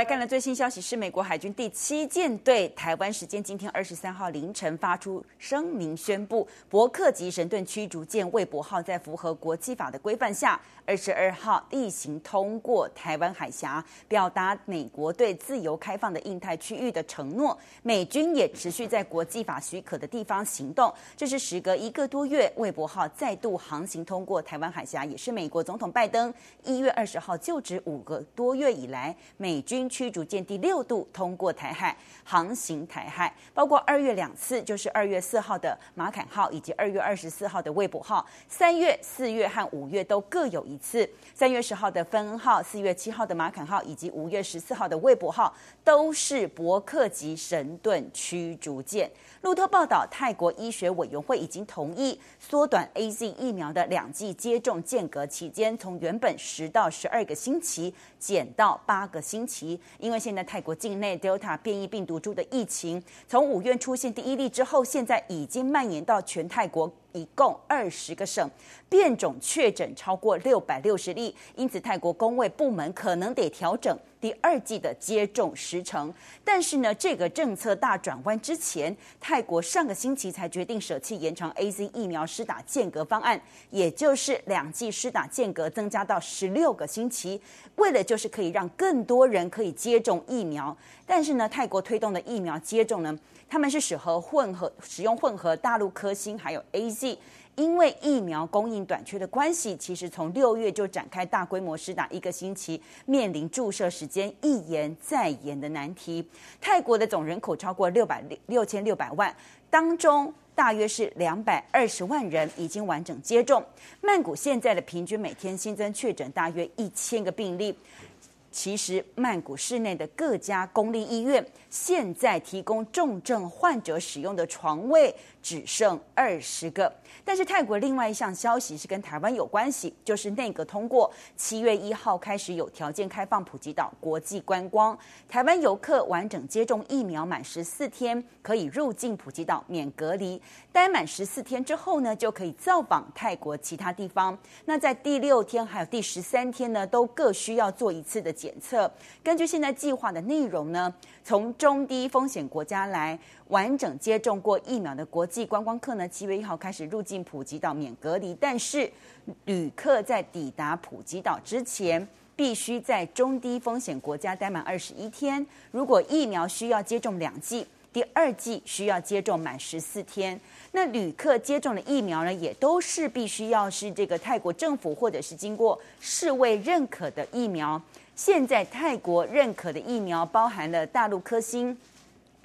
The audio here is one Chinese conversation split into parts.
来看了最新消息，是美国海军第七舰队台湾时间今天二十三号凌晨发出声明，宣布伯克级神盾驱逐舰魏博号在符合国际法的规范下，二十二号例行通过台湾海峡，表达美国对自由开放的印太区域的承诺。美军也持续在国际法许可的地方行动。这是时隔一个多月，魏博号再度航行通过台湾海峡，也是美国总统拜登一月二十号就职五个多月以来，美军。驱逐舰第六度通过台海航行台海，包括二月两次，就是二月四号的马坎号以及二月二十四号的卫博号，三月、四月和五月都各有一次。三月十号的芬恩号，四月七号的马坎号以及五月十四号的卫博号都是伯克级神盾驱逐舰。路透报道，泰国医学委员会已经同意缩短 AZ 疫苗的两剂接种间隔期间，从原本十到十二个星期减到八个星期。因为现在泰国境内 Delta 变异病毒株的疫情，从五月出现第一例之后，现在已经蔓延到全泰国。一共二十个省，变种确诊超过六百六十例，因此泰国公卫部门可能得调整第二季的接种时程。但是呢，这个政策大转弯之前，泰国上个星期才决定舍弃延长 AZ 疫苗施打间隔方案，也就是两剂施打间隔增加到十六个星期，为了就是可以让更多人可以接种疫苗。但是呢，泰国推动的疫苗接种呢，他们是适合混合使用混合大陆科兴还有 AZ，因为疫苗供应短缺的关系，其实从六月就展开大规模施打一个星期，面临注射时间一延再延的难题。泰国的总人口超过六百六千六百万，当中大约是两百二十万人已经完整接种。曼谷现在的平均每天新增确诊大约一千个病例。其实，曼谷市内的各家公立医院现在提供重症患者使用的床位只剩二十个。但是，泰国另外一项消息是跟台湾有关系，就是内阁通过七月一号开始有条件开放普吉岛国际观光，台湾游客完整接种疫苗满十四天可以入境普吉岛免隔离，待满十四天之后呢，就可以造访泰国其他地方。那在第六天还有第十三天呢，都各需要做一次的检测。根据现在计划的内容呢，从中低风险国家来完整接种过疫苗的国际观光客呢，七月一号开始入境普吉岛免隔离。但是，旅客在抵达普吉岛之前，必须在中低风险国家待满二十一天。如果疫苗需要接种两剂，第二剂需要接种满十四天。那旅客接种的疫苗呢，也都是必须要是这个泰国政府或者是经过世卫认可的疫苗。现在泰国认可的疫苗包含了大陆科兴，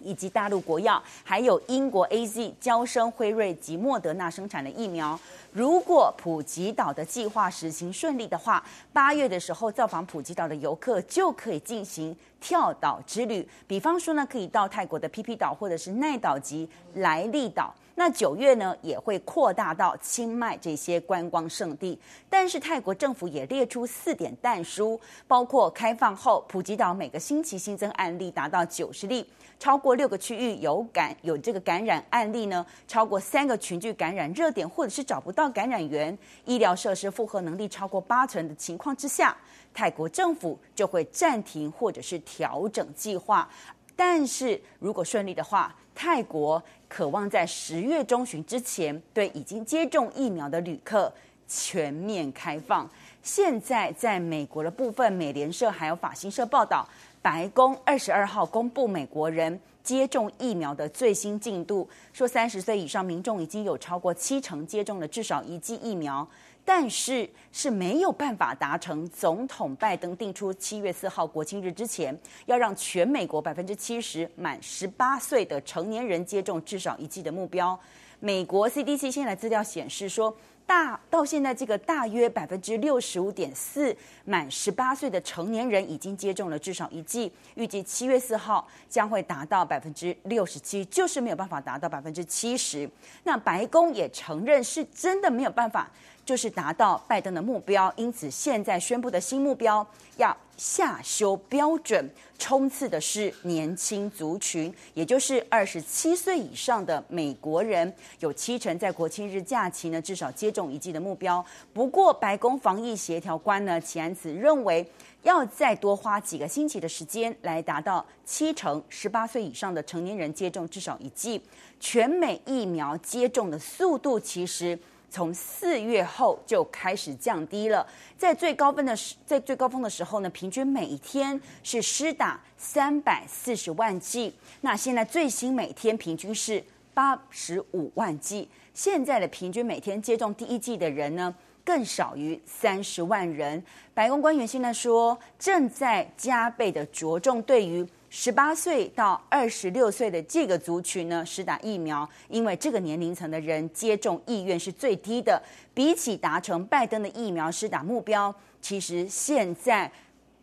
以及大陆国药，还有英国 AZ、娇生、辉瑞及莫德纳生产的疫苗。如果普吉岛的计划实行顺利的话，八月的时候造访普吉岛的游客就可以进行跳岛之旅，比方说呢，可以到泰国的皮皮岛或者是奈岛及莱利岛。那九月呢，也会扩大到清迈这些观光胜地。但是泰国政府也列出四点弹书，包括开放后普吉岛每个星期新增案例达到九十例，超过六个区域有感有这个感染案例呢，超过三个群聚感染热点或者是找不到感染源，医疗设施负荷能力超过八成的情况之下，泰国政府就会暂停或者是调整计划。但是如果顺利的话，泰国渴望在十月中旬之前对已经接种疫苗的旅客全面开放。现在在美国的部分，美联社还有法新社报道，白宫二十二号公布美国人接种疫苗的最新进度，说三十岁以上民众已经有超过七成接种了至少一剂疫苗。但是是没有办法达成总统拜登定出七月四号国庆日之前，要让全美国百分之七十满十八岁的成年人接种至少一剂的目标。美国 CDC 现在资料显示说，大到现在这个大约百分之六十五点四满十八岁的成年人已经接种了至少一剂，预计七月四号将会达到百分之六十七，就是没有办法达到百分之七十。那白宫也承认是真的没有办法。就是达到拜登的目标，因此现在宣布的新目标要下修标准，冲刺的是年轻族群，也就是二十七岁以上的美国人，有七成在国庆日假期呢至少接种一剂的目标。不过，白宫防疫协调官呢齐安茨认为，要再多花几个星期的时间来达到七成十八岁以上的成年人接种至少一剂。全美疫苗接种的速度其实。从四月后就开始降低了，在最高分的时，在最高峰的时候呢，平均每天是施打三百四十万剂。那现在最新每天平均是八十五万剂。现在的平均每天接种第一剂的人呢，更少于三十万人。白宫官员现在说，正在加倍的着重对于。十八岁到二十六岁的这个族群呢，施打疫苗，因为这个年龄层的人接种意愿是最低的，比起达成拜登的疫苗施打目标，其实现在。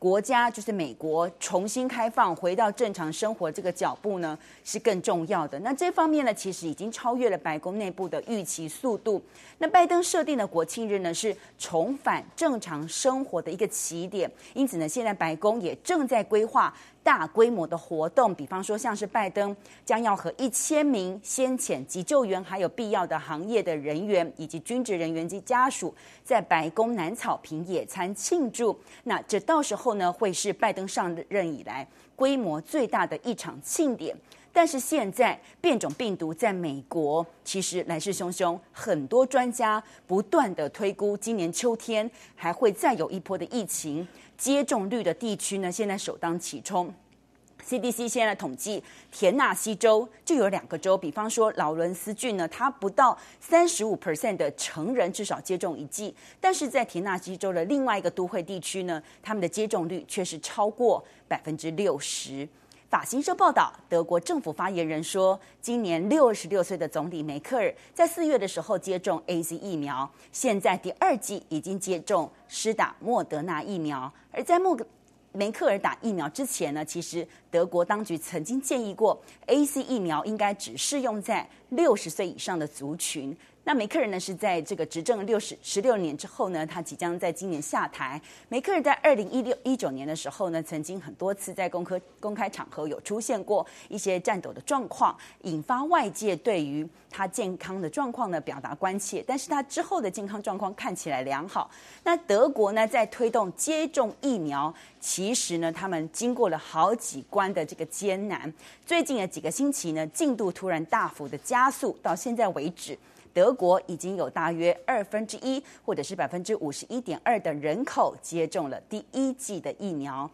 国家就是美国重新开放，回到正常生活这个脚步呢，是更重要的。那这方面呢，其实已经超越了白宫内部的预期速度。那拜登设定的国庆日呢，是重返正常生活的一个起点。因此呢，现在白宫也正在规划大规模的活动，比方说像是拜登将要和一千名先遣急救员，还有必要的行业的人员以及军职人员及家属，在白宫南草坪野餐庆祝。那这到时候。呢，会是拜登上任以来规模最大的一场庆典。但是现在变种病毒在美国其实来势汹汹，很多专家不断的推估，今年秋天还会再有一波的疫情。接种率的地区呢，现在首当其冲。CDC 现在统计，田纳西州就有两个州，比方说劳伦斯郡呢，它不到三十五 percent 的成人至少接种一剂，但是在田纳西州的另外一个都会地区呢，他们的接种率却是超过百分之六十。法新社报道，德国政府发言人说，今年六十六岁的总理梅克尔在四月的时候接种 AZ 疫苗，现在第二剂已经接种施打莫德纳疫苗，而在莫。梅克尔打疫苗之前呢，其实德国当局曾经建议过，A C 疫苗应该只适用在六十岁以上的族群。那梅克尔呢，是在这个执政六十十六年之后呢，他即将在今年下台。梅克尔在二零一六一九年的时候呢，曾经很多次在公开公开场合有出现过一些颤抖的状况，引发外界对于他健康的状况呢表达关切。但是他之后的健康状况看起来良好。那德国呢，在推动接种疫苗，其实呢，他们经过了好几关的这个艰难。最近的几个星期呢，进度突然大幅的加速，到现在为止。德国已经有大约二分之一，或者是百分之五十一点二的人口接种了第一剂的疫苗。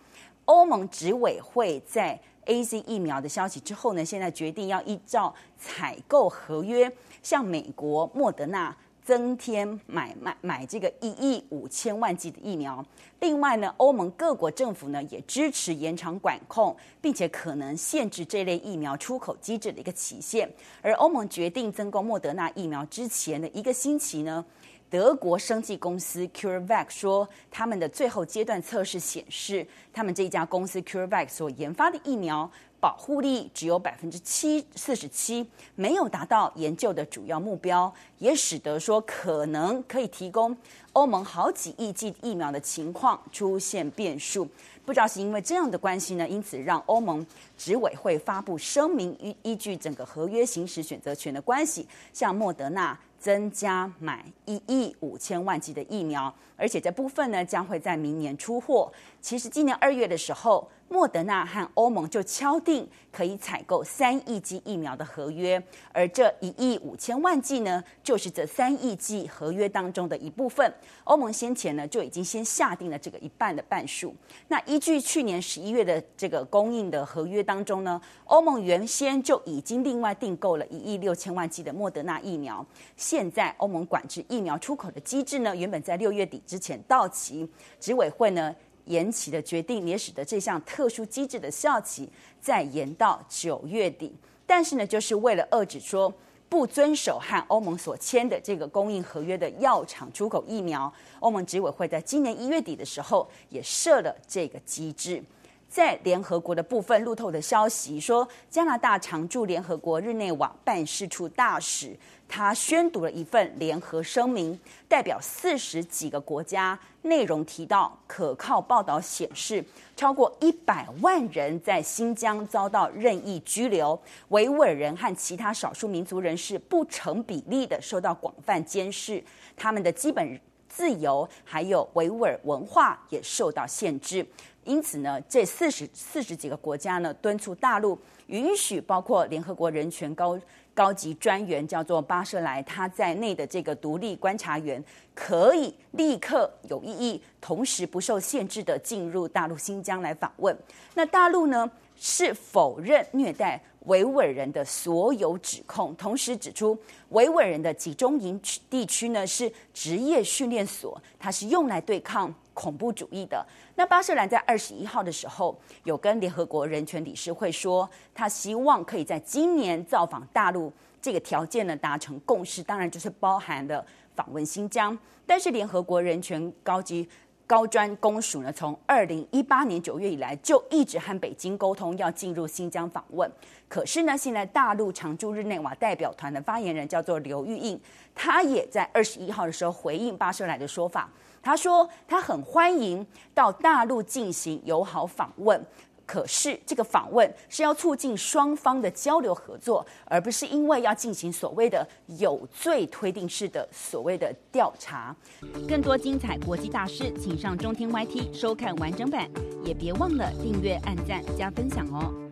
欧盟执委会在 AZ 疫苗的消息之后呢，现在决定要依照采购合约向美国莫德纳。增添买卖买这个一亿五千万剂的疫苗。另外呢，欧盟各国政府呢也支持延长管控，并且可能限制这类疫苗出口机制的一个期限。而欧盟决定增购莫德纳疫苗之前的一个星期呢，德国生技公司 CureVac 说，他们的最后阶段测试显示，他们这家公司 CureVac 所研发的疫苗。保护力只有百分之七四十七，没有达到研究的主要目标，也使得说可能可以提供欧盟好几亿剂疫苗的情况出现变数。不知道是因为这样的关系呢，因此让欧盟执委会发布声明，依依据整个合约行使选择权的关系，向莫德纳增加买一亿五千万剂的疫苗，而且这部分呢将会在明年出货。其实今年二月的时候。莫德纳和欧盟就敲定可以采购三亿剂疫苗的合约，而这一亿五千万剂呢，就是这三亿剂合约当中的一部分。欧盟先前呢就已经先下定了这个一半的半数。那依据去年十一月的这个供应的合约当中呢，欧盟原先就已经另外订购了一亿六千万剂的莫德纳疫苗。现现在欧盟管制疫苗出口的机制呢，原本在六月底之前到期，执委会呢。延期的决定也使得这项特殊机制的效期再延到九月底。但是呢，就是为了遏制说不遵守和欧盟所签的这个供应合约的药厂出口疫苗，欧盟执委会在今年一月底的时候也设了这个机制。在联合国的部分，路透的消息说，加拿大常驻联合国日内瓦办事处大使他宣读了一份联合声明，代表四十几个国家，内容提到可靠报道显示，超过一百万人在新疆遭到任意拘留，维吾尔人和其他少数民族人士不成比例的受到广泛监视，他们的基本自由还有维吾尔文化也受到限制。因此呢，这四十四十几个国家呢，敦促大陆允许包括联合国人权高高级专员叫做巴舍莱他在内的这个独立观察员，可以立刻有意义，同时不受限制的进入大陆新疆来访问。那大陆呢，是否认虐待维吾尔人的所有指控，同时指出维吾尔人的集中营地区呢，是职业训练所，它是用来对抗恐怖主义的。那巴舍兰在二十一号的时候有跟联合国人权理事会说，他希望可以在今年造访大陆，这个条件呢达成共识，当然就是包含了访问新疆。但是联合国人权高级高专公署呢，从二零一八年九月以来就一直和北京沟通要进入新疆访问。可是呢，现在大陆常驻日内瓦代表团的发言人叫做刘玉印，他也在二十一号的时候回应巴舍莱的说法。他说他很欢迎到大陆进行友好访问，可是这个访问是要促进双方的交流合作，而不是因为要进行所谓的有罪推定式的所谓的调查。更多精彩国际大师，请上中天 YT 收看完整版，也别忘了订阅、按赞、加分享哦。